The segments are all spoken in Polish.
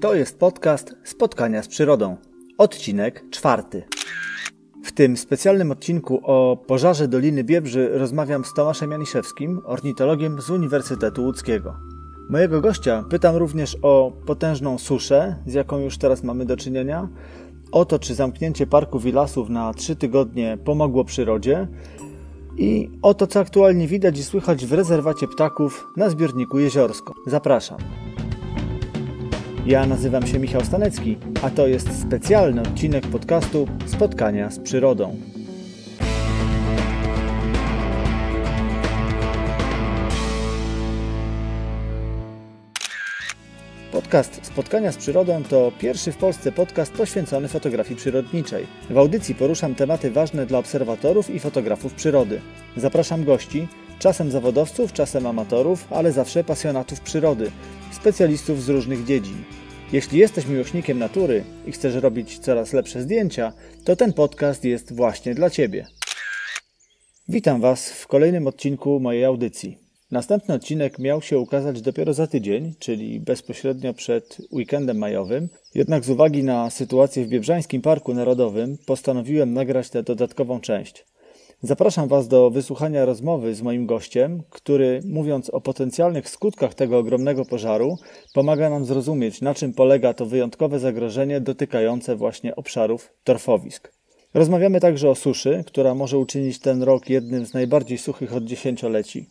To jest podcast Spotkania z Przyrodą. Odcinek czwarty. W tym specjalnym odcinku o pożarze Doliny Biebrzy rozmawiam z Tomaszem Janiszewskim, ornitologiem z Uniwersytetu Łódzkiego. Mojego gościa pytam również o potężną suszę, z jaką już teraz mamy do czynienia, o to, czy zamknięcie parków i lasów na trzy tygodnie pomogło przyrodzie i o to, co aktualnie widać i słychać w rezerwacie ptaków na zbiorniku Jeziorsko. Zapraszam. Ja nazywam się Michał Stanecki, a to jest specjalny odcinek podcastu Spotkania z Przyrodą. Podcast Spotkania z Przyrodą to pierwszy w Polsce podcast poświęcony fotografii przyrodniczej. W audycji poruszam tematy ważne dla obserwatorów i fotografów przyrody. Zapraszam gości, czasem zawodowców, czasem amatorów, ale zawsze pasjonatów przyrody, specjalistów z różnych dziedzin. Jeśli jesteś miłośnikiem natury i chcesz robić coraz lepsze zdjęcia, to ten podcast jest właśnie dla Ciebie. Witam Was w kolejnym odcinku mojej audycji. Następny odcinek miał się ukazać dopiero za tydzień, czyli bezpośrednio przed weekendem majowym. Jednak z uwagi na sytuację w Biebrzańskim Parku Narodowym postanowiłem nagrać tę dodatkową część. Zapraszam Was do wysłuchania rozmowy z moim gościem, który, mówiąc o potencjalnych skutkach tego ogromnego pożaru, pomaga nam zrozumieć, na czym polega to wyjątkowe zagrożenie dotykające właśnie obszarów torfowisk. Rozmawiamy także o suszy, która może uczynić ten rok jednym z najbardziej suchych od dziesięcioleci.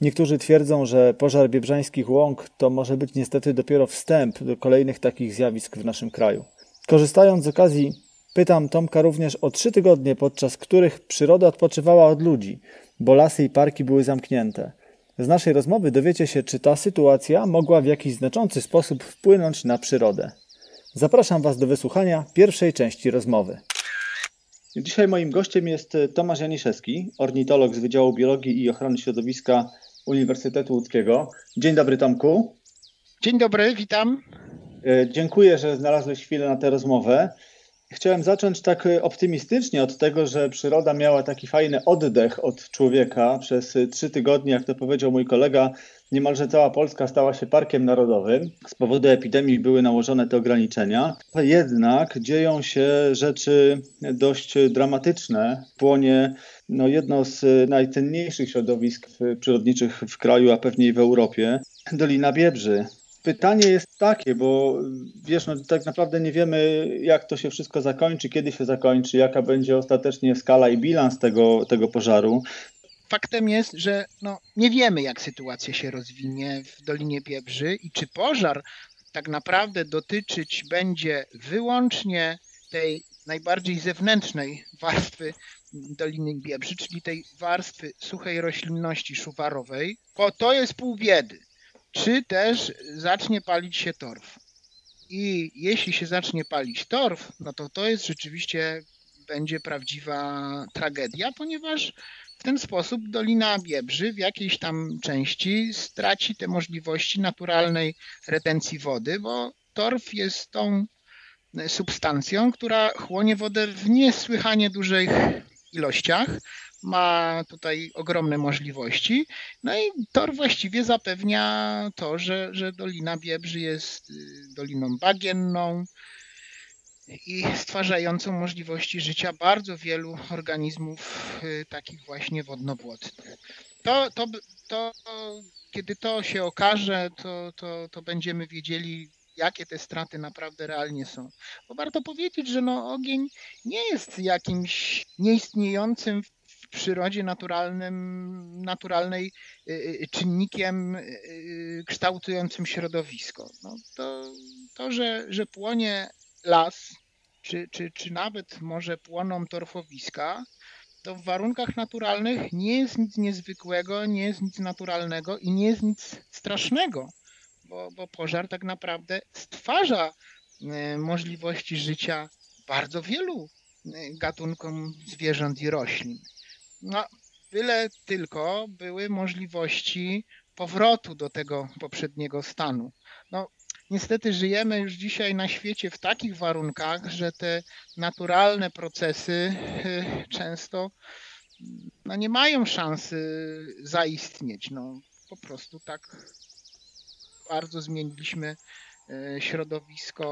Niektórzy twierdzą, że pożar biebrzańskich łąk to może być niestety dopiero wstęp do kolejnych takich zjawisk w naszym kraju. Korzystając z okazji, pytam Tomka również o trzy tygodnie, podczas których przyroda odpoczywała od ludzi, bo lasy i parki były zamknięte. Z naszej rozmowy dowiecie się, czy ta sytuacja mogła w jakiś znaczący sposób wpłynąć na przyrodę. Zapraszam Was do wysłuchania pierwszej części rozmowy. Dzisiaj moim gościem jest Tomasz Janiszewski, ornitolog z Wydziału Biologii i Ochrony Środowiska Uniwersytetu Łódzkiego. Dzień dobry, Tomku. Dzień dobry, witam. E, dziękuję, że znalazłeś chwilę na tę rozmowę. Chciałem zacząć tak optymistycznie od tego, że przyroda miała taki fajny oddech od człowieka. Przez trzy tygodnie, jak to powiedział mój kolega, niemalże cała Polska stała się parkiem narodowym. Z powodu epidemii były nałożone te ograniczenia. Jednak dzieją się rzeczy dość dramatyczne. Płonie no, jedno z najcenniejszych środowisk przyrodniczych w kraju, a pewnie i w Europie. Dolina Biebrzy. Pytanie jest takie, bo wiesz, no, tak naprawdę nie wiemy, jak to się wszystko zakończy, kiedy się zakończy, jaka będzie ostatecznie skala i bilans tego, tego pożaru faktem jest, że no, nie wiemy, jak sytuacja się rozwinie w Dolinie Biebrzy i czy pożar tak naprawdę dotyczyć będzie wyłącznie tej najbardziej zewnętrznej warstwy Doliny Biebrzy, czyli tej warstwy suchej roślinności szuwarowej, bo to jest pół biedy. Czy też zacznie palić się torf. I jeśli się zacznie palić torf, no to to jest rzeczywiście będzie prawdziwa tragedia, ponieważ w ten sposób Dolina Biebrzy w jakiejś tam części straci te możliwości naturalnej retencji wody, bo torf jest tą substancją, która chłonie wodę w niesłychanie dużych ilościach. Ma tutaj ogromne możliwości. No i tor właściwie zapewnia to, że, że Dolina Biebrzy jest y, doliną bagienną, i stwarzającą możliwości życia bardzo wielu organizmów y, takich właśnie wodnowodnych. To, to, to, kiedy to się okaże, to, to, to będziemy wiedzieli, jakie te straty naprawdę realnie są. Bo warto powiedzieć, że no, ogień nie jest jakimś nieistniejącym w przyrodzie naturalnym, naturalnej y, y, czynnikiem kształtującym środowisko. No, to, to że, że płonie las, czy, czy, czy nawet może płoną torfowiska, to w warunkach naturalnych nie jest nic niezwykłego, nie jest nic naturalnego i nie jest nic strasznego, bo, bo pożar tak naprawdę stwarza możliwości życia bardzo wielu gatunkom zwierząt i roślin. No, byle tylko były możliwości powrotu do tego poprzedniego stanu. No, niestety żyjemy już dzisiaj na świecie w takich warunkach, że te naturalne procesy y, często no, nie mają szansy zaistnieć. No, po prostu tak bardzo zmieniliśmy środowisko,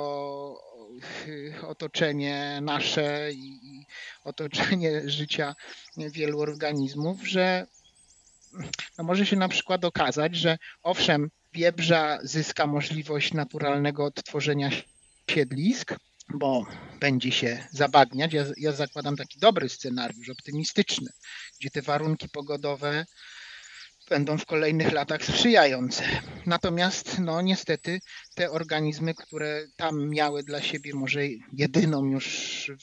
otoczenie nasze i otoczenie życia wielu organizmów, że no może się na przykład okazać, że owszem, wiebrza zyska możliwość naturalnego odtworzenia siedlisk, bo będzie się zabagniać. Ja, ja zakładam taki dobry scenariusz, optymistyczny, gdzie te warunki pogodowe będą w kolejnych latach sprzyjające. Natomiast no niestety te organizmy, które tam miały dla siebie może jedyną już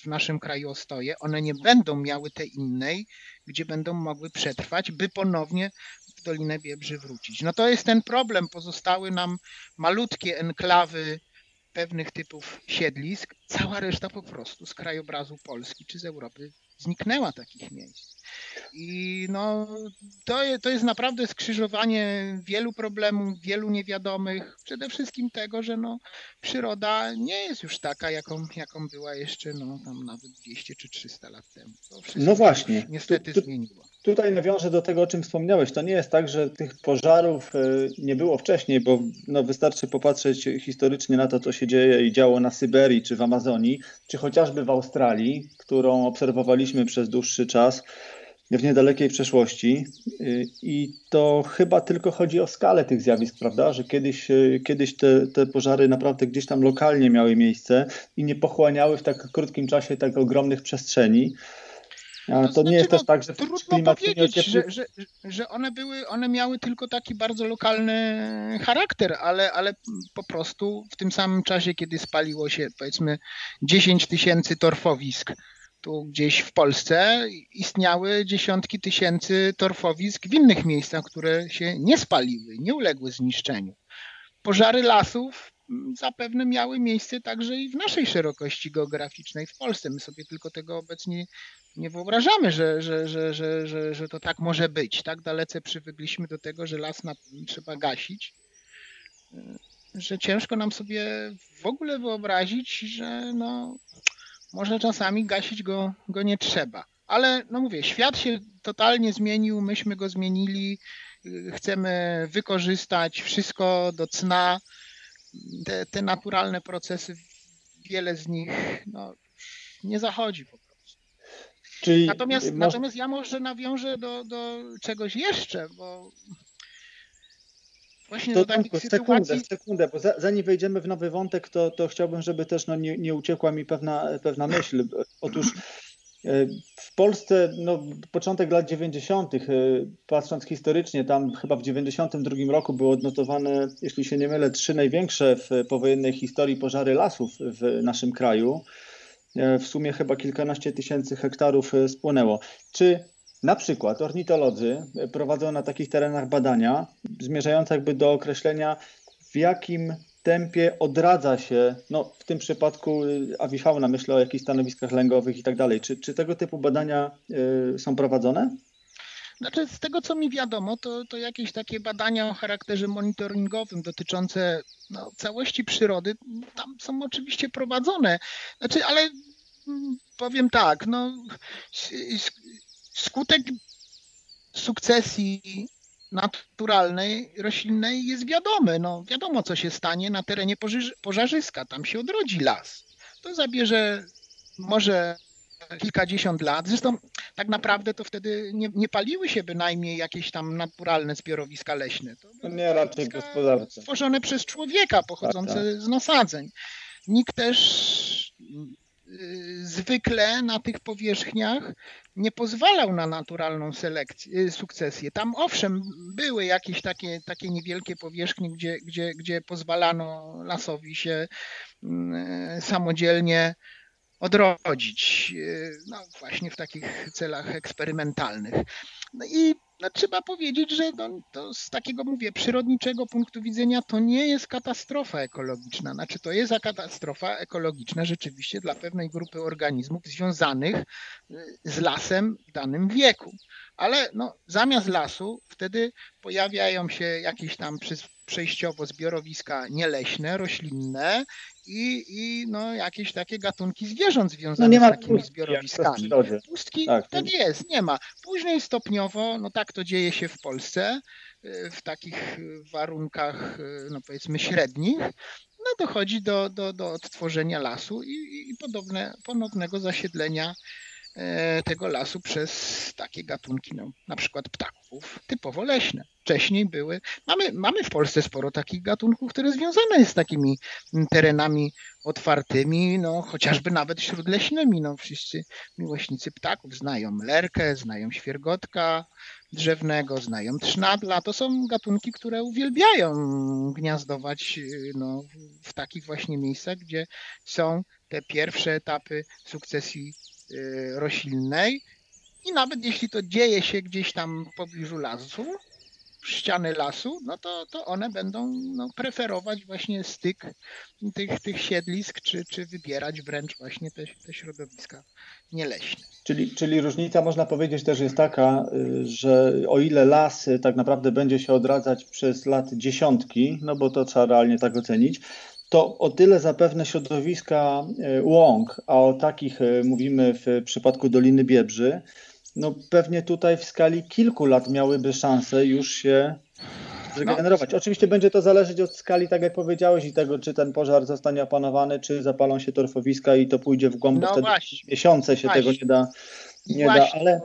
w naszym kraju ostoję, one nie będą miały tej innej, gdzie będą mogły przetrwać, by ponownie w Dolinę Biebrzy wrócić. No to jest ten problem. Pozostały nam malutkie enklawy pewnych typów siedlisk. Cała reszta po prostu z krajobrazu Polski czy z Europy zniknęła takich miejsc. I no, to, to jest naprawdę skrzyżowanie wielu problemów, wielu niewiadomych. Przede wszystkim tego, że no, przyroda nie jest już taka, jaką, jaką była jeszcze no, tam nawet 200 czy 300 lat temu. no właśnie. Niestety tu, tu, zmieniło. Tutaj nawiążę do tego, o czym wspomniałeś. To nie jest tak, że tych pożarów y, nie było wcześniej, bo no, wystarczy popatrzeć historycznie na to, co się dzieje i działo na Syberii czy w Amazonii, czy chociażby w Australii, którą obserwowaliśmy przez dłuższy czas w niedalekiej przeszłości. Y, I to chyba tylko chodzi o skalę tych zjawisk, prawda? Że kiedyś, y, kiedyś te, te pożary naprawdę gdzieś tam lokalnie miały miejsce i nie pochłaniały w tak krótkim czasie tak ogromnych przestrzeni. To, to nie jest znaczy, też tak, że trudno powiedzieć, że, że, że one były, one miały tylko taki bardzo lokalny charakter, ale, ale po prostu w tym samym czasie, kiedy spaliło się powiedzmy 10 tysięcy torfowisk, tu gdzieś w Polsce istniały dziesiątki tysięcy torfowisk w innych miejscach, które się nie spaliły, nie uległy zniszczeniu. Pożary lasów zapewne miały miejsce także i w naszej szerokości geograficznej w Polsce. My sobie tylko tego obecnie nie wyobrażamy, że, że, że, że, że, że to tak może być. Tak dalece przywykliśmy do tego, że las na, trzeba gasić, że ciężko nam sobie w ogóle wyobrazić, że no, może czasami gasić go, go nie trzeba. Ale no mówię, świat się totalnie zmienił, myśmy go zmienili, chcemy wykorzystać wszystko do cna. Te, te naturalne procesy, wiele z nich no, nie zachodzi po prostu. Czyli natomiast, masz... natomiast ja może nawiążę do, do czegoś jeszcze, bo Właśnie to do takich sytuacji... sekundę, sekundę, bo za, zanim wejdziemy w nowy wątek, to, to chciałbym, żeby też no, nie, nie uciekła mi pewna, pewna myśl. Otóż w Polsce, no, początek lat 90., e, patrząc historycznie, tam chyba w 92 roku były odnotowane, jeśli się nie mylę, trzy największe w powojennej historii pożary lasów w naszym kraju. E, w sumie chyba kilkanaście tysięcy hektarów spłonęło. Czy na przykład ornitolodzy prowadzą na takich terenach badania zmierzające jakby do określenia, w jakim tempie odradza się, no w tym przypadku y, awifauna, myślę o jakichś stanowiskach lęgowych i tak dalej. Czy, czy tego typu badania y, są prowadzone? Znaczy, z tego co mi wiadomo, to, to jakieś takie badania o charakterze monitoringowym dotyczące no, całości przyrody tam są oczywiście prowadzone. Znaczy, ale mm, powiem tak, no, skutek sukcesji naturalnej, roślinnej jest wiadomy. No, wiadomo, co się stanie na terenie pożarzyska. Tam się odrodzi las. To zabierze może kilkadziesiąt lat. Zresztą tak naprawdę to wtedy nie, nie paliły się bynajmniej jakieś tam naturalne zbiorowiska leśne. To no nie, raczej gospodarcze. Stworzone przez człowieka, pochodzące tak, tak. z nasadzeń. Nikt też zwykle na tych powierzchniach nie pozwalał na naturalną selekcję, y, sukcesję. Tam owszem, były jakieś takie, takie niewielkie powierzchnie, gdzie, gdzie, gdzie pozwalano lasowi się mm, samodzielnie odrodzić, y, no właśnie w takich celach eksperymentalnych. No i no, trzeba powiedzieć, że no, to z takiego, mówię, przyrodniczego punktu widzenia to nie jest katastrofa ekologiczna. Znaczy to jest katastrofa ekologiczna rzeczywiście dla pewnej grupy organizmów związanych y, z lasem w danym wieku. Ale no, zamiast lasu wtedy pojawiają się jakieś tam przejściowo zbiorowiska nieleśne, roślinne i, i no, jakieś takie gatunki zwierząt związane no z takimi pustki, zbiorowiskami. Pustki, tak, tak jest, nie ma. Później stopniowo, no tak to dzieje się w Polsce, w takich warunkach, no powiedzmy średnich, no dochodzi do, do, do odtworzenia lasu i, i podobne, ponownego zasiedlenia tego lasu przez takie gatunki, no, na przykład ptaków typowo leśne. Wcześniej były, mamy, mamy w Polsce sporo takich gatunków, które związane z takimi terenami otwartymi, no, chociażby nawet śródleśnymi. No, wszyscy miłośnicy ptaków znają lerkę, znają świergotka drzewnego, znają trznadla. To są gatunki, które uwielbiają gniazdować no, w takich właśnie miejscach, gdzie są te pierwsze etapy sukcesji Y, roślinnej i nawet jeśli to dzieje się gdzieś tam w pobliżu lasu, ściany lasu, no to, to one będą no, preferować właśnie styk tych, tych siedlisk, czy, czy wybierać wręcz właśnie te, te środowiska nieleśne. Czyli, czyli różnica można powiedzieć też jest taka, y, że o ile las tak naprawdę będzie się odradzać przez lat dziesiątki, no bo to trzeba realnie tak ocenić, to o tyle zapewne środowiska e, łąk, a o takich e, mówimy w przypadku Doliny Biebrzy, no pewnie tutaj w skali kilku lat miałyby szansę już się zregenerować. No. Oczywiście będzie to zależeć od skali, tak jak powiedziałeś, i tego, czy ten pożar zostanie opanowany, czy zapalą się torfowiska i to pójdzie w głąb, no wtedy właśnie. miesiące się właśnie. tego nie da, nie da ale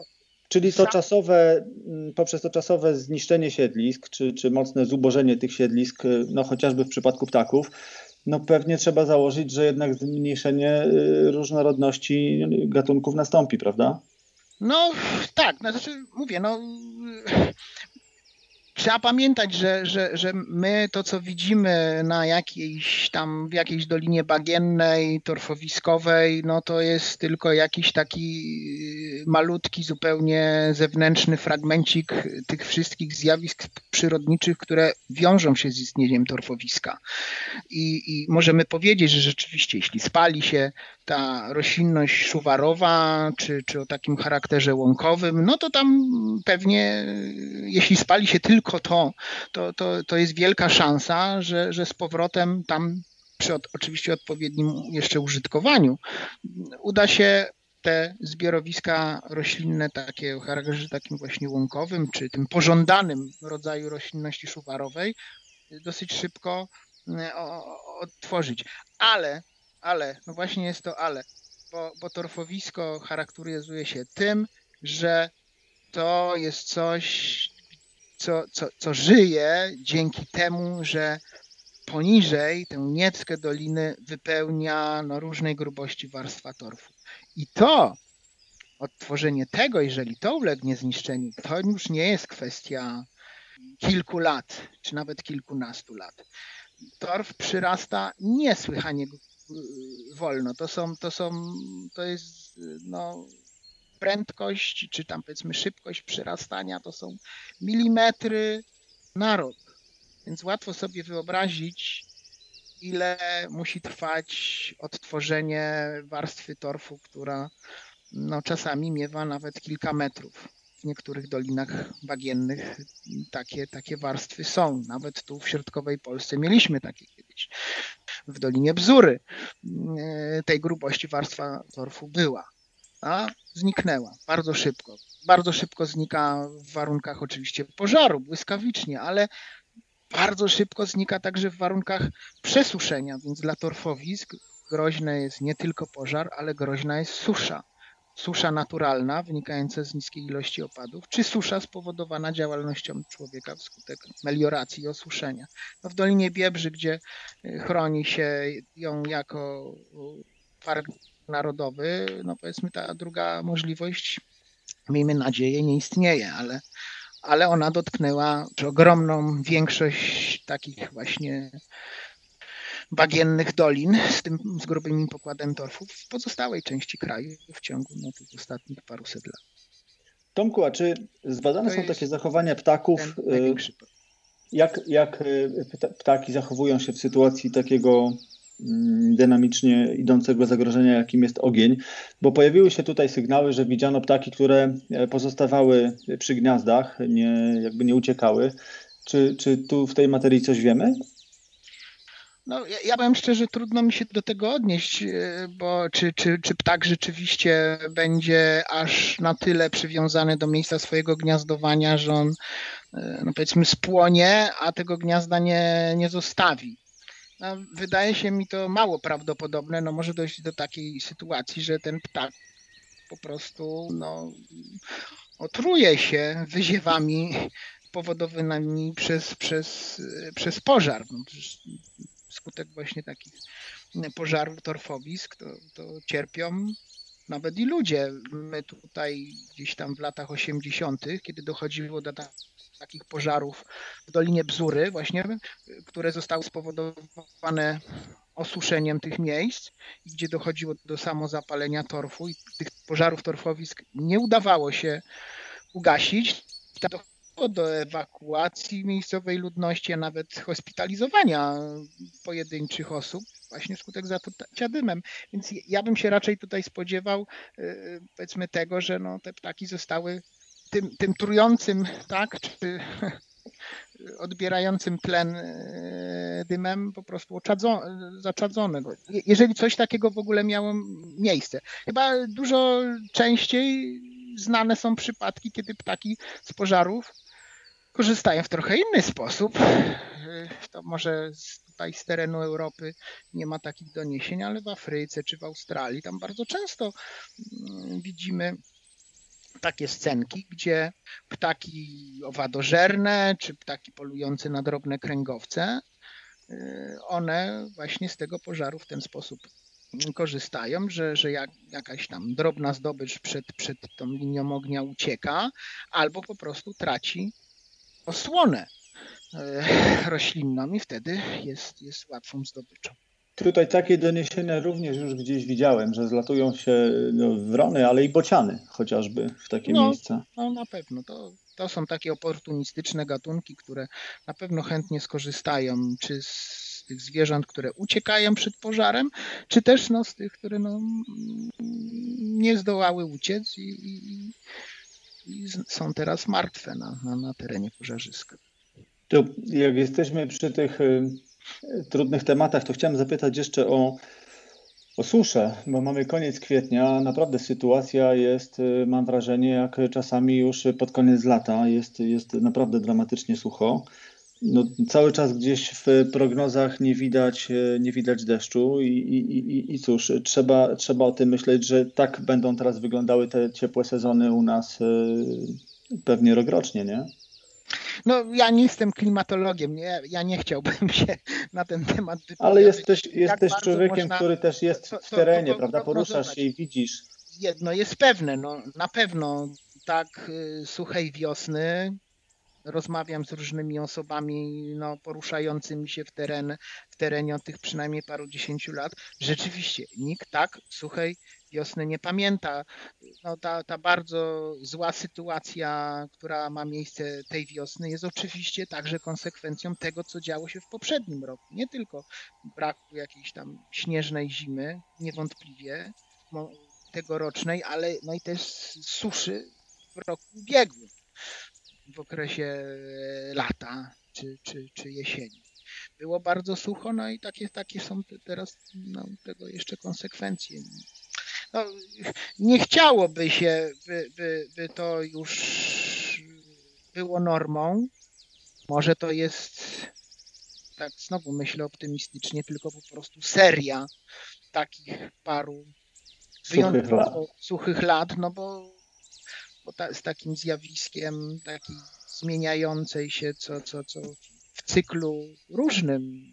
czyli to czasowe, poprzez to czasowe zniszczenie siedlisk, czy, czy mocne zubożenie tych siedlisk, no chociażby w przypadku ptaków, no pewnie trzeba założyć, że jednak zmniejszenie y, różnorodności gatunków nastąpi, prawda? No tak, no, znaczy mówię, no trzeba pamiętać, że, że, że my to, co widzimy na jakiejś tam, w jakiejś dolinie bagiennej, torfowiskowej, no to jest tylko jakiś taki malutki, zupełnie zewnętrzny fragmencik tych wszystkich zjawisk przyrodniczych, które wiążą się z istnieniem torfowiska. I, i możemy powiedzieć, że rzeczywiście, jeśli spali się ta roślinność szuwarowa, czy, czy o takim charakterze łąkowym, no to tam pewnie, jeśli spali się tylko to, to, to, to jest wielka szansa, że, że z powrotem tam przy od, oczywiście odpowiednim jeszcze użytkowaniu uda się te zbiorowiska roślinne takie o charakterze takim właśnie łąkowym, czy tym pożądanym rodzaju roślinności szuwarowej dosyć szybko e, odtworzyć. Ale ale, no właśnie jest to ale, bo, bo torfowisko charakteryzuje się tym, że to jest coś, co, co, co żyje dzięki temu, że poniżej tę nieckę doliny wypełnia no, różnej grubości warstwa torfu. I to, odtworzenie tego, jeżeli to ulegnie zniszczeniu, to już nie jest kwestia kilku lat, czy nawet kilkunastu lat. Torf przyrasta niesłychanie wolno. To są, to są, to jest no, prędkość, czy tam powiedzmy szybkość przyrastania, to są milimetry na rok. Więc łatwo sobie wyobrazić, ile musi trwać odtworzenie warstwy torfu, która no, czasami miewa nawet kilka metrów. W niektórych dolinach bagiennych takie, takie warstwy są. Nawet tu w środkowej Polsce mieliśmy takie kiedyś w Dolinie Bzury e, tej grubości warstwa torfu była, a zniknęła bardzo szybko. Bardzo szybko znika w warunkach oczywiście pożaru, błyskawicznie, ale bardzo szybko znika także w warunkach przesuszenia, więc dla torfowisk groźne jest nie tylko pożar, ale groźna jest susza susza naturalna wynikająca z niskiej ilości opadów, czy susza spowodowana działalnością człowieka wskutek melioracji i osuszenia. No w Dolinie Biebrzy, gdzie y, chroni się ją jako park narodowy, no powiedzmy ta druga możliwość, miejmy nadzieję, nie istnieje, ale, ale ona dotknęła ogromną większość takich właśnie bagiennych dolin z tym z grubymi pokładem torfów w pozostałej części kraju w ciągu no, tych ostatnich paruset lat. Tomku, a czy zbadane są takie zachowania ptaków? Y, jak, jak y, ptaki zachowują się w sytuacji takiego mm, dynamicznie idącego zagrożenia, jakim jest ogień, bo pojawiły się tutaj sygnały, że widziano ptaki, które e, pozostawały przy gniazdach, nie, jakby nie uciekały. Czy, czy tu w tej materii coś wiemy? No, ja, ja powiem szczerze, trudno mi się do tego odnieść, e, bo czy, czy, czy ptak rzeczywiście będzie aż na tyle przywiązany do miejsca swojego gniazdowania, że on, e, no powiedzmy, spłonie, a tego gniazda nie, nie zostawi. no, wydaje się mi to mało prawdopodobne. No może dojść do takiej sytuacji, że ten ptak po prostu no, otruje się wyziewami powodowanymi przez, przez, przez pożar. No, skutek właśnie takich pożarów torfowisk to, to cierpią nawet i ludzie. My tutaj gdzieś tam w latach 80., kiedy dochodziło do takich pożarów w Dolinie Bzury właśnie, które zostały spowodowane osuszeniem tych miejsc, gdzie dochodziło do samozapalenia torfu i tych pożarów torfowisk nie udawało się ugasić. Dochodziło do ewakuacji miejscowej ludności, a nawet hospitalizowania pojedynczych osób właśnie wskutek zatrucia dymem. Więc ja bym się raczej tutaj spodziewał y, powiedzmy tego, że no, te ptaki zostały tym, tym trującym, tak, czy odbierającym tlen y, dymem po prostu zaczadzone. Jeżeli coś takiego w ogóle miało miejsce. Chyba dużo częściej znane są przypadki, kiedy ptaki z pożarów korzystają w trochę inny sposób. Y, to może tutaj z terenu Europy nie ma takich doniesień, ale w Afryce czy w Australii tam bardzo często mm, widzimy takie scenki, gdzie ptaki owadożerne czy ptaki polujące na drobne kręgowce, y, one właśnie z tego pożaru w ten sposób korzystają, że, że jak, jakaś tam drobna zdobycz przed, przed tą linią ognia ucieka, albo po prostu traci osłonę e, roślinną i wtedy jest, jest łatwą zdobyczą. Tutaj takie doniesienia również już gdzieś widziałem, że zlatują się no, wrony, ale i bociany chociażby w takie no, miejsca. No na pewno. To, to są takie oportunistyczne gatunki, które na pewno chętnie skorzystają czy z tych zwierząt, które uciekają przed pożarem, czy też no, z tych, które no, nie zdołały uciec i, i, i są teraz martwe na, na, na terenie pożarzyska. To jak jesteśmy przy tych y, trudnych tematach, to chciałem zapytać jeszcze o, o suszę, bo mamy koniec kwietnia. Naprawdę sytuacja jest, y, mam wrażenie, jak czasami już pod koniec lata. Jest, jest naprawdę dramatycznie sucho. No, cały czas gdzieś w prognozach nie widać, y, nie widać deszczu i, i, i, i cóż, trzeba, trzeba o tym myśleć, że tak będą teraz wyglądały te ciepłe sezony u nas y, pewnie rokrocznie, nie? No, ja nie jestem klimatologiem, nie, ja nie chciałbym się na ten temat wypowiadać. Ale jesteś, jesteś człowiekiem, można... który też jest w terenie, to, prawda? Poruszasz się i widzisz. Jedno jest pewne, no, na pewno tak y, suchej wiosny rozmawiam z różnymi osobami no, poruszającymi się w, teren, w terenie od tych przynajmniej paru dziesięciu lat. Rzeczywiście nikt tak suchej wiosny nie pamięta. No, ta, ta bardzo zła sytuacja, która ma miejsce tej wiosny, jest oczywiście także konsekwencją tego, co działo się w poprzednim roku. Nie tylko braku jakiejś tam śnieżnej zimy, niewątpliwie tegorocznej, ale no i też suszy w roku ubiegłym w okresie e, lata czy, czy, czy jesieni. Było bardzo sucho, no i takie, takie są teraz no, tego jeszcze konsekwencje. No, nie chciałoby się, by, by, by to już było normą. Może to jest, tak znowu myślę optymistycznie, tylko po prostu seria takich paru lat. suchych lat, no bo ta, z takim zjawiskiem takiej zmieniającej się co, co, co w cyklu różnym,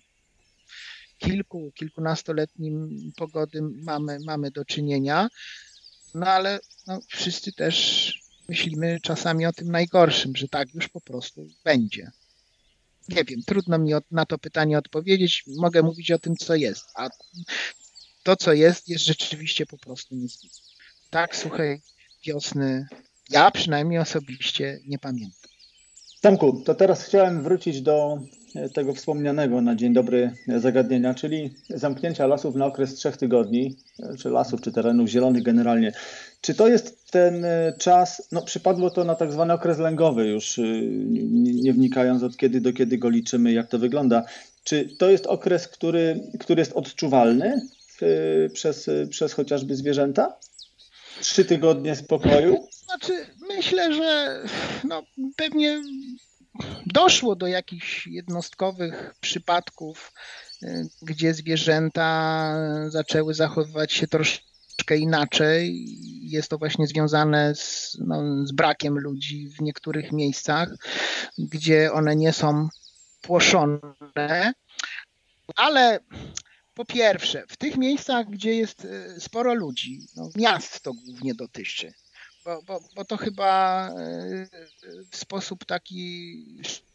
kilku, kilkunastoletnim pogody mamy, mamy do czynienia, no ale no, wszyscy też myślimy czasami o tym najgorszym, że tak już po prostu będzie. Nie wiem, trudno mi na to pytanie odpowiedzieć. Mogę mówić o tym, co jest, a to, co jest, jest rzeczywiście po prostu niezwykłe. Tak suchej wiosny ja przynajmniej osobiście nie pamiętam. Tomku, to teraz chciałem wrócić do tego wspomnianego na dzień dobry zagadnienia, czyli zamknięcia lasów na okres trzech tygodni, czy lasów, czy terenów zielonych generalnie. Czy to jest ten czas, no przypadło to na tak zwany okres lęgowy już, nie wnikając od kiedy do kiedy go liczymy, jak to wygląda. Czy to jest okres, który, który jest odczuwalny przez, przez chociażby zwierzęta? Trzy tygodnie spokoju? Znaczy, myślę, że no, pewnie doszło do jakichś jednostkowych przypadków gdzie zwierzęta zaczęły zachowywać się troszkę inaczej. Jest to właśnie związane z, no, z brakiem ludzi w niektórych miejscach, gdzie one nie są płoszone. Ale po pierwsze, w tych miejscach, gdzie jest e, sporo ludzi, no, miast to głównie dotyczy, bo, bo, bo to chyba e, w sposób taki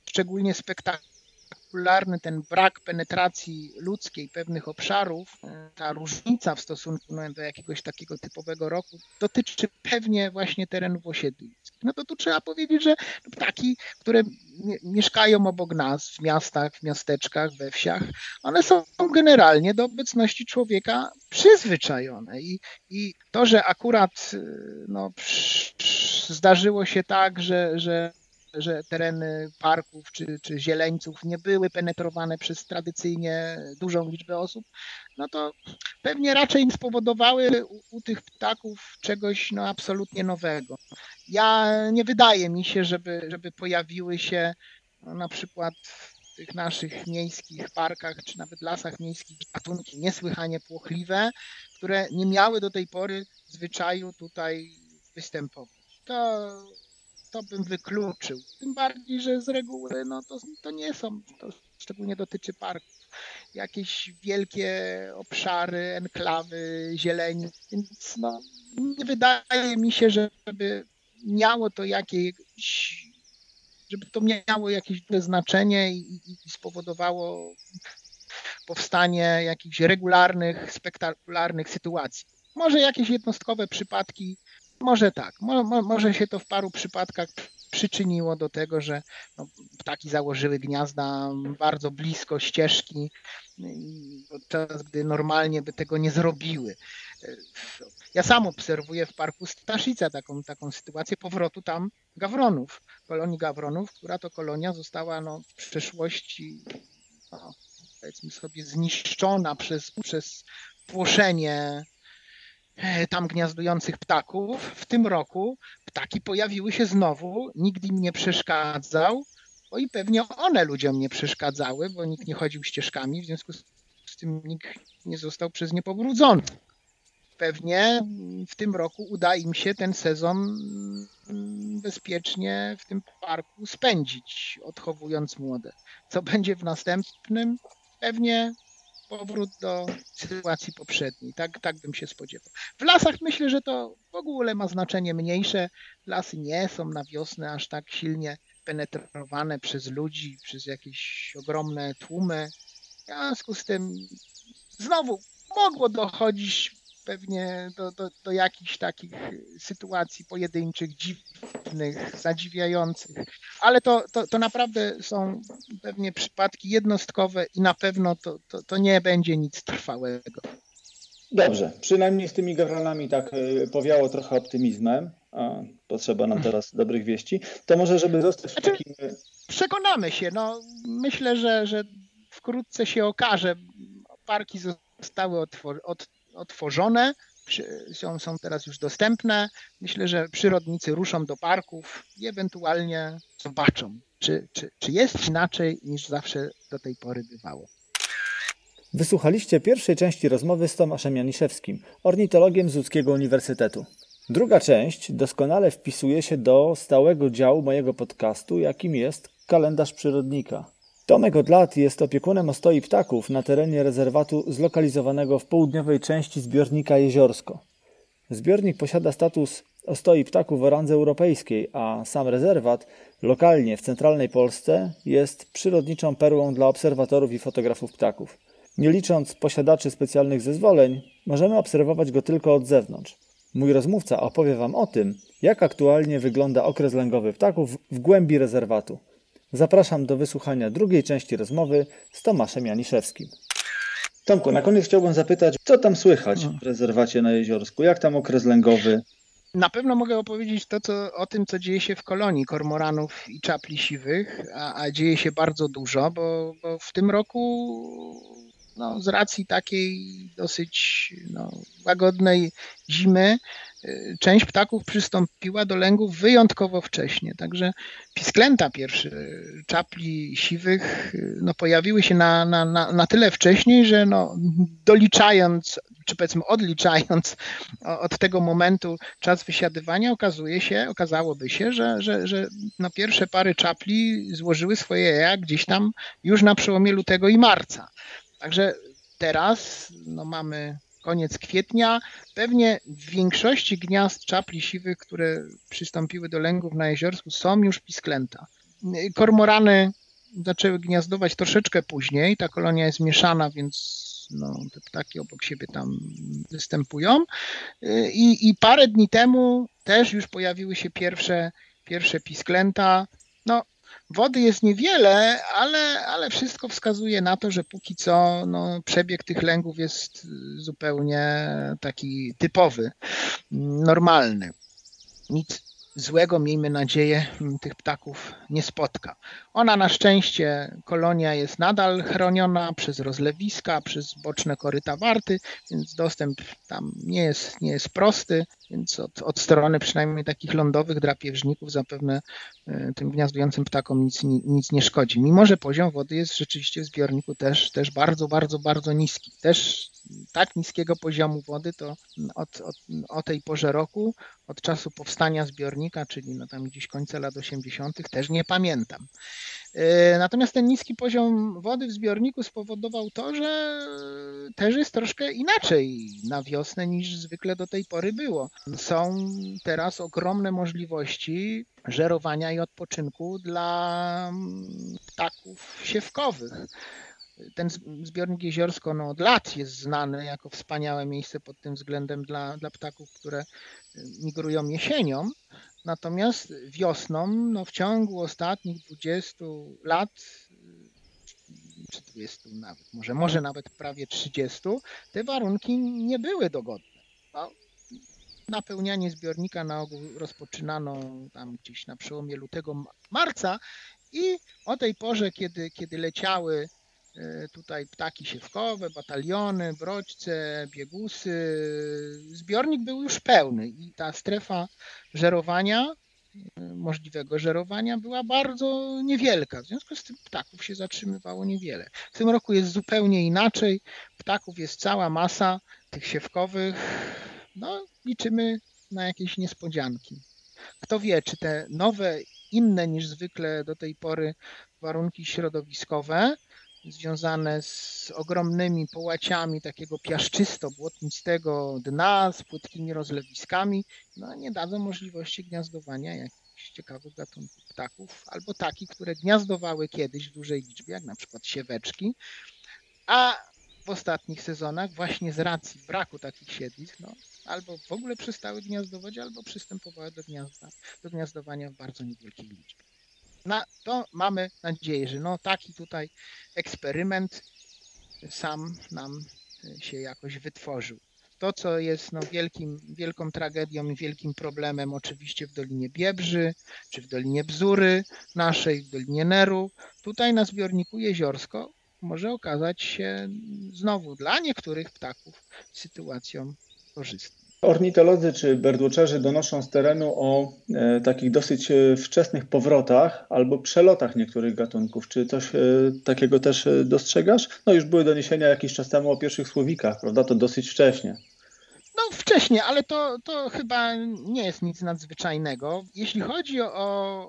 szczególnie spektakularny ten brak penetracji ludzkiej pewnych obszarów, e, ta różnica w stosunku do jakiegoś takiego typowego roku dotyczy pewnie właśnie terenów osiedliskich. No to tu trzeba powiedzieć, że ptaki, które mieszkają obok nas w miastach, w miasteczkach, we wsiach, one są generalnie do obecności człowieka przyzwyczajone. I, i to, że akurat no, zdarzyło się tak, że, że że tereny parków czy, czy zieleńców nie były penetrowane przez tradycyjnie dużą liczbę osób, no to pewnie raczej spowodowały u, u tych ptaków czegoś no, absolutnie nowego. Ja nie wydaje mi się, żeby, żeby pojawiły się no, na przykład w tych naszych miejskich parkach, czy nawet lasach miejskich gatunki niesłychanie płochliwe, które nie miały do tej pory zwyczaju tutaj występować. To to bym wykluczył. Tym bardziej, że z reguły no, to, to nie są, to szczególnie dotyczy parków, jakieś wielkie obszary, enklawy, zieleni, więc no, nie wydaje mi się, żeby miało to jakieś żeby to miało jakieś znaczenie i, i spowodowało powstanie jakichś regularnych, spektakularnych sytuacji. Może jakieś jednostkowe przypadki może tak, mo, mo, może się to w paru przypadkach przyczyniło do tego, że no, ptaki założyły gniazda bardzo blisko ścieżki, podczas gdy normalnie by tego nie zrobiły. Ja sam obserwuję w parku Staszica taką, taką sytuację powrotu tam gawronów, kolonii gawronów, która to kolonia została no, w przeszłości no, powiedzmy sobie zniszczona przez, przez płoszenie E, tam gniazdujących ptaków. W tym roku ptaki pojawiły się znowu, nikt im nie przeszkadzał, bo i pewnie one ludziom nie przeszkadzały, bo nikt nie chodził ścieżkami, w związku z tym nikt nie został przez nie pobrudzony. Pewnie w tym roku uda im się ten sezon bezpiecznie w tym parku spędzić, odchowując młode. Co będzie w następnym? Pewnie powrót do sytuacji poprzedniej. Tak, tak bym się spodziewał. W lasach myślę, że to w ogóle ma znaczenie mniejsze. Lasy nie są na wiosnę aż tak silnie penetrowane przez ludzi, przez jakieś ogromne tłumy. W związku z tym znowu mogło dochodzić pewnie do, do, do jakichś takich sytuacji pojedynczych, dziwnych, zadziwiających, ale to, to, to naprawdę są pewnie przypadki jednostkowe i na pewno to, to, to nie będzie nic trwałego. Dobrze, przynajmniej z tymi gawronami tak e, powiało trochę optymizmem, a potrzeba nam teraz dobrych wieści. To może, żeby zostać znaczy, takim... Przekonamy się, no myślę, że, że wkrótce się okaże, parki zostały otwor- od, otworzone, są, są teraz już dostępne. Myślę, że przyrodnicy ruszą do parków i ewentualnie zobaczą, czy, czy, czy jest inaczej niż zawsze do tej pory bywało. Wysłuchaliście pierwszej części rozmowy z Tomaszem Janiszewskim, ornitologiem z Łódzkiego Uniwersytetu. Druga część doskonale wpisuje się do stałego działu mojego podcastu, jakim jest kalendarz przyrodnika. Tomek od lat jest opiekunem ostoi ptaków na terenie rezerwatu zlokalizowanego w południowej części zbiornika Jeziorsko. Zbiornik posiada status ostoi ptaków o randze europejskiej, a sam rezerwat lokalnie w centralnej Polsce jest przyrodniczą perłą dla obserwatorów i fotografów ptaków. Nie licząc posiadaczy specjalnych zezwoleń, możemy obserwować go tylko od zewnątrz. Mój rozmówca opowie Wam o tym, jak aktualnie wygląda okres lęgowy ptaków w głębi rezerwatu. Zapraszam do wysłuchania drugiej części rozmowy z Tomaszem Janiszewskim. Tomku, na koniec chciałbym zapytać, co tam słychać w rezerwacie na Jeziorsku? Jak tam okres lęgowy? Na pewno mogę opowiedzieć to, co, o tym, co dzieje się w kolonii kormoranów i czapli siwych, a, a dzieje się bardzo dużo, bo, bo w tym roku no, z racji takiej dosyć no, łagodnej zimy, y, część ptaków przystąpiła do lęgów wyjątkowo wcześnie. Także pisklęta pierwsze, czapli siwych, y, no, pojawiły się na, na, na, na tyle wcześniej, że no, doliczając czy powiedzmy odliczając od tego momentu czas wysiadywania, okazuje się, okazałoby się, że, że, że no pierwsze pary czapli złożyły swoje jaja gdzieś tam już na przełomie lutego i marca. Także teraz no mamy koniec kwietnia. Pewnie w większości gniazd czapli siwych, które przystąpiły do lęgów na jeziorsku, są już pisklęta. Kormorany zaczęły gniazdować troszeczkę później. Ta kolonia jest mieszana, więc no, te ptaki obok siebie tam występują. I, I parę dni temu też już pojawiły się pierwsze, pierwsze pisklęta. No, wody jest niewiele, ale, ale wszystko wskazuje na to, że póki co no, przebieg tych lęgów jest zupełnie taki typowy, normalny. Nic, złego, miejmy nadzieję, tych ptaków nie spotka. Ona na szczęście, kolonia jest nadal chroniona przez rozlewiska, przez boczne koryta warty, więc dostęp tam nie jest, nie jest prosty, więc od, od strony przynajmniej takich lądowych drapieżników zapewne e, tym gniazdującym ptakom nic, nic nie szkodzi. Mimo, że poziom wody jest rzeczywiście w zbiorniku też, też bardzo, bardzo, bardzo niski. Też tak niskiego poziomu wody to od, od, o tej porze roku, od czasu powstania zbiornika, czyli no tam gdzieś końca lat 80., też nie pamiętam. E, natomiast ten niski poziom wody w zbiorniku spowodował to, że też jest troszkę inaczej na wiosnę niż zwykle do tej pory było. Są teraz ogromne możliwości żerowania i odpoczynku dla ptaków siewkowych ten zbiornik jeziorsko no, od lat jest znany jako wspaniałe miejsce pod tym względem dla, dla ptaków, które migrują jesienią. Natomiast wiosną, no, w ciągu ostatnich 20 lat, czy 20 nawet, może, może nawet prawie 30, te warunki nie były dogodne. No, napełnianie zbiornika na ogół rozpoczynano tam gdzieś na przełomie lutego, marca i o tej porze, kiedy, kiedy leciały tutaj ptaki siewkowe, bataliony, brodźce, biegusy. Zbiornik był już pełny i ta strefa żerowania, e, możliwego żerowania była bardzo niewielka. W związku z tym ptaków się zatrzymywało niewiele. W tym roku jest zupełnie inaczej. Ptaków jest cała masa, tych siewkowych. No, liczymy na jakieś niespodzianki. Kto wie, czy te nowe, inne niż zwykle do tej pory warunki środowiskowe związane z ogromnymi połaciami takiego piaszczysto-błotnistego dna, z płytkimi rozlewiskami, no, nie dadzą możliwości gniazdowania jakichś ciekawych gatunków ptaków, albo taki, które gniazdowały kiedyś w dużej liczbie, jak na przykład sieweczki, a w ostatnich sezonach właśnie z racji braku takich siedlisk, no, albo w ogóle przestały gniazdować, albo przystępowały do, gniazda, do gniazdowania w bardzo niewielkiej liczbie na to mamy nadzieję, że no taki tutaj eksperyment sam nam się jakoś wytworzył. To, co jest no, wielkim, wielką tragedią i wielkim problemem oczywiście w Dolinie Biebrzy, czy w Dolinie Bzury naszej, w Dolinie Neru, tutaj na zbiorniku Jeziorsko może okazać się znowu dla niektórych ptaków sytuacją korzystną. Ornitolodzy czy birdwatcherzy donoszą z terenu o e, takich dosyć e, wczesnych powrotach albo przelotach niektórych gatunków. Czy coś e, takiego też e, dostrzegasz? No już były doniesienia jakiś czas temu o pierwszych słowikach, prawda? To dosyć wcześnie. No wcześniej, ale to, to chyba nie jest nic nadzwyczajnego. Jeśli chodzi o,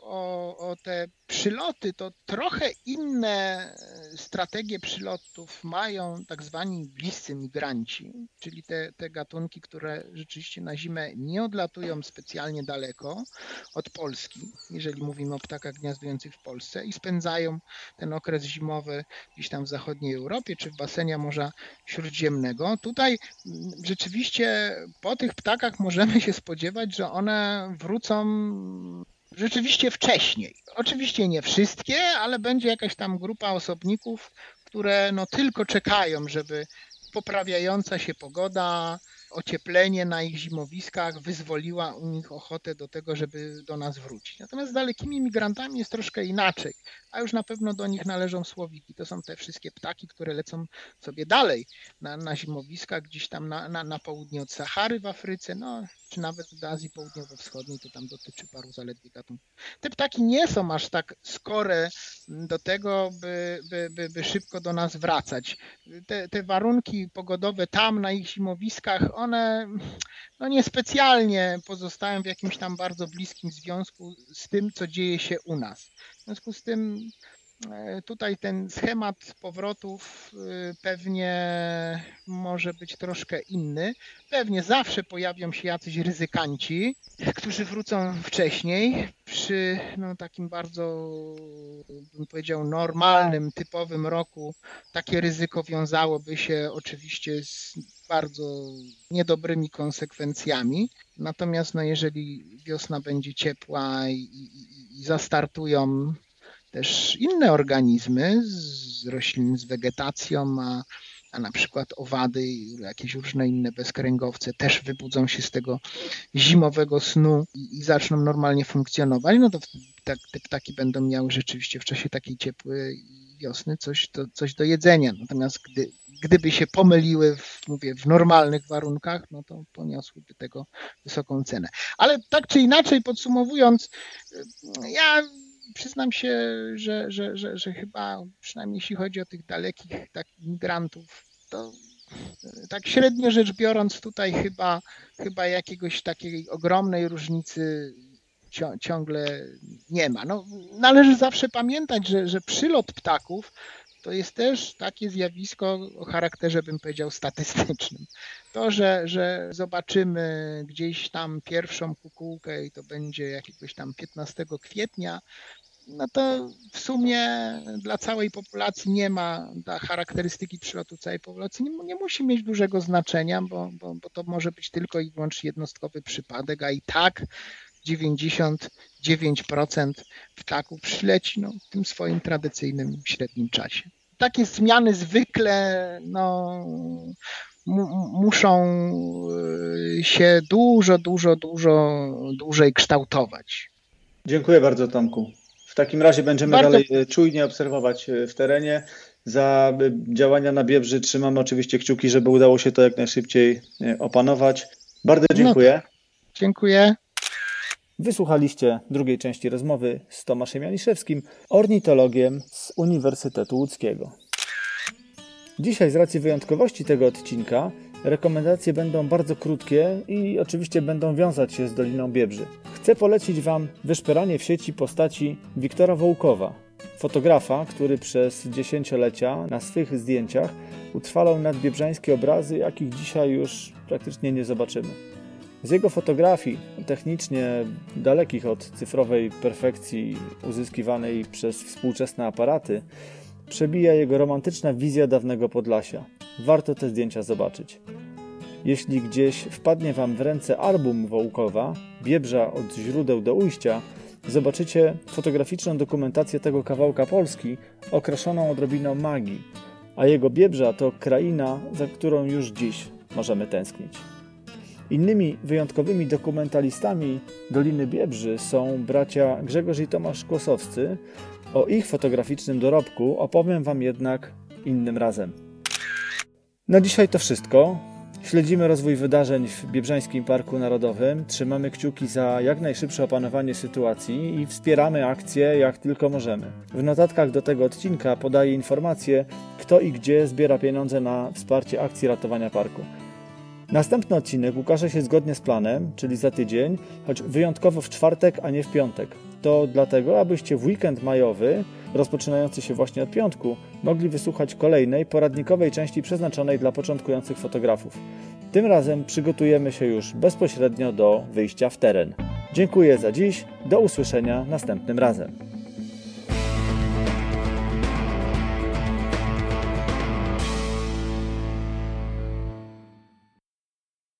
o, o te przyloty, to trochę inne strategie przylotów mają tak zwani bliscy migranci, czyli te, te gatunki, które rzeczywiście na zimę nie odlatują specjalnie daleko od Polski, jeżeli mówimy o ptakach gniazdujących w Polsce i spędzają ten okres zimowy gdzieś tam w zachodniej Europie czy w basenie Morza Śródziemnego. Tutaj mm, rzeczywiście po tych ptakach możemy się spodziewać, że one wrócą rzeczywiście wcześniej. Oczywiście nie wszystkie, ale będzie jakaś tam grupa osobników, które no tylko czekają, żeby poprawiająca się pogoda ocieplenie na ich zimowiskach wyzwoliła u nich ochotę do tego, żeby do nas wrócić. Natomiast z dalekimi migrantami jest troszkę inaczej, a już na pewno do nich należą słowiki. To są te wszystkie ptaki, które lecą sobie dalej na, na zimowiskach, gdzieś tam na, na, na południe od Sahary w Afryce, no, czy nawet do Azji Południowo-Wschodniej, to tam dotyczy paru zaledwie gatunków. Te ptaki nie są aż tak skore do tego, by, by, by, by szybko do nas wracać. Te, te warunki pogodowe tam na ich zimowiskach, one no niespecjalnie pozostają w jakimś tam bardzo bliskim związku z tym, co dzieje się u nas. W związku z tym tutaj ten schemat powrotów y, pewnie może być troszkę inny. Pewnie zawsze pojawią się jacyś ryzykanci, którzy wrócą wcześniej. Przy no, takim bardzo, bym powiedział, normalnym, typowym roku takie ryzyko wiązałoby się oczywiście z bardzo niedobrymi konsekwencjami. Natomiast no, jeżeli wiosna będzie ciepła i, i, i zastartują też inne organizmy z roślin, z wegetacją, a, a na przykład owady i jakieś różne inne bezkręgowce też wybudzą się z tego zimowego snu i, i zaczną normalnie funkcjonować, no to tak, te ptaki będą miały rzeczywiście w czasie takiej ciepłej wiosny coś do, coś do jedzenia. Natomiast gdy, gdyby się pomyliły w, mówię, w normalnych warunkach, no to poniosłyby tego wysoką cenę. Ale tak czy inaczej, podsumowując, ja przyznam się, że, że, że, że chyba, przynajmniej jeśli chodzi o tych dalekich takich migrantów, to tak średnio rzecz biorąc, tutaj chyba, chyba jakiegoś takiej ogromnej różnicy ciągle nie ma. No, należy zawsze pamiętać, że, że przylot ptaków to jest też takie zjawisko o charakterze, bym powiedział, statystycznym. To, że, że zobaczymy gdzieś tam pierwszą kukułkę i to będzie jakiegoś tam 15 kwietnia, no to w sumie dla całej populacji nie ma, dla charakterystyki przylotu całej populacji nie, nie musi mieć dużego znaczenia, bo, bo, bo to może być tylko i wyłącznie jednostkowy przypadek, a i tak 99% ptaków przyleci no, w tym swoim tradycyjnym średnim czasie. Takie zmiany zwykle no, muszą y, się dużo, dużo, dużo dłużej kształtować. Dziękuję bardzo, Tomku takim razie będziemy Bardzo... dalej e, czujnie obserwować e, w terenie. Za działania na Biebrzy trzymamy oczywiście kciuki, żeby udało się to jak najszybciej opanować. Bardzo dziękuję. No, dziękuję. Wysłuchaliście drugiej części rozmowy z Tomaszem Janiszewskim, ornitologiem z Uniwersytetu Łódzkiego. Dzisiaj z racji wyjątkowości tego odcinka Rekomendacje będą bardzo krótkie i oczywiście będą wiązać się z Doliną Biebrzy. Chcę polecić Wam wyszperanie w sieci postaci Wiktora Wołkowa, fotografa, który przez dziesięciolecia na swych zdjęciach utrwalał nadbiebrzańskie obrazy, jakich dzisiaj już praktycznie nie zobaczymy. Z jego fotografii, technicznie dalekich od cyfrowej perfekcji uzyskiwanej przez współczesne aparaty, przebija jego romantyczna wizja dawnego Podlasia. Warto te zdjęcia zobaczyć. Jeśli gdzieś wpadnie Wam w ręce album Wołkowa, Biebrza od źródeł do ujścia, zobaczycie fotograficzną dokumentację tego kawałka Polski, okraszoną odrobiną magii, a jego Biebrza to kraina, za którą już dziś możemy tęsknić. Innymi wyjątkowymi dokumentalistami Doliny Biebrzy są bracia Grzegorz i Tomasz Kłosowscy. O ich fotograficznym dorobku opowiem Wam jednak innym razem. Na dzisiaj to wszystko. Śledzimy rozwój wydarzeń w Biebrzańskim Parku Narodowym, trzymamy kciuki za jak najszybsze opanowanie sytuacji i wspieramy akcje jak tylko możemy. W notatkach do tego odcinka podaję informacje, kto i gdzie zbiera pieniądze na wsparcie akcji ratowania parku. Następny odcinek ukaże się zgodnie z planem, czyli za tydzień, choć wyjątkowo w czwartek, a nie w piątek. To dlatego, abyście w weekend majowy, rozpoczynający się właśnie od piątku, mogli wysłuchać kolejnej poradnikowej części przeznaczonej dla początkujących fotografów. Tym razem przygotujemy się już bezpośrednio do wyjścia w teren. Dziękuję za dziś, do usłyszenia następnym razem.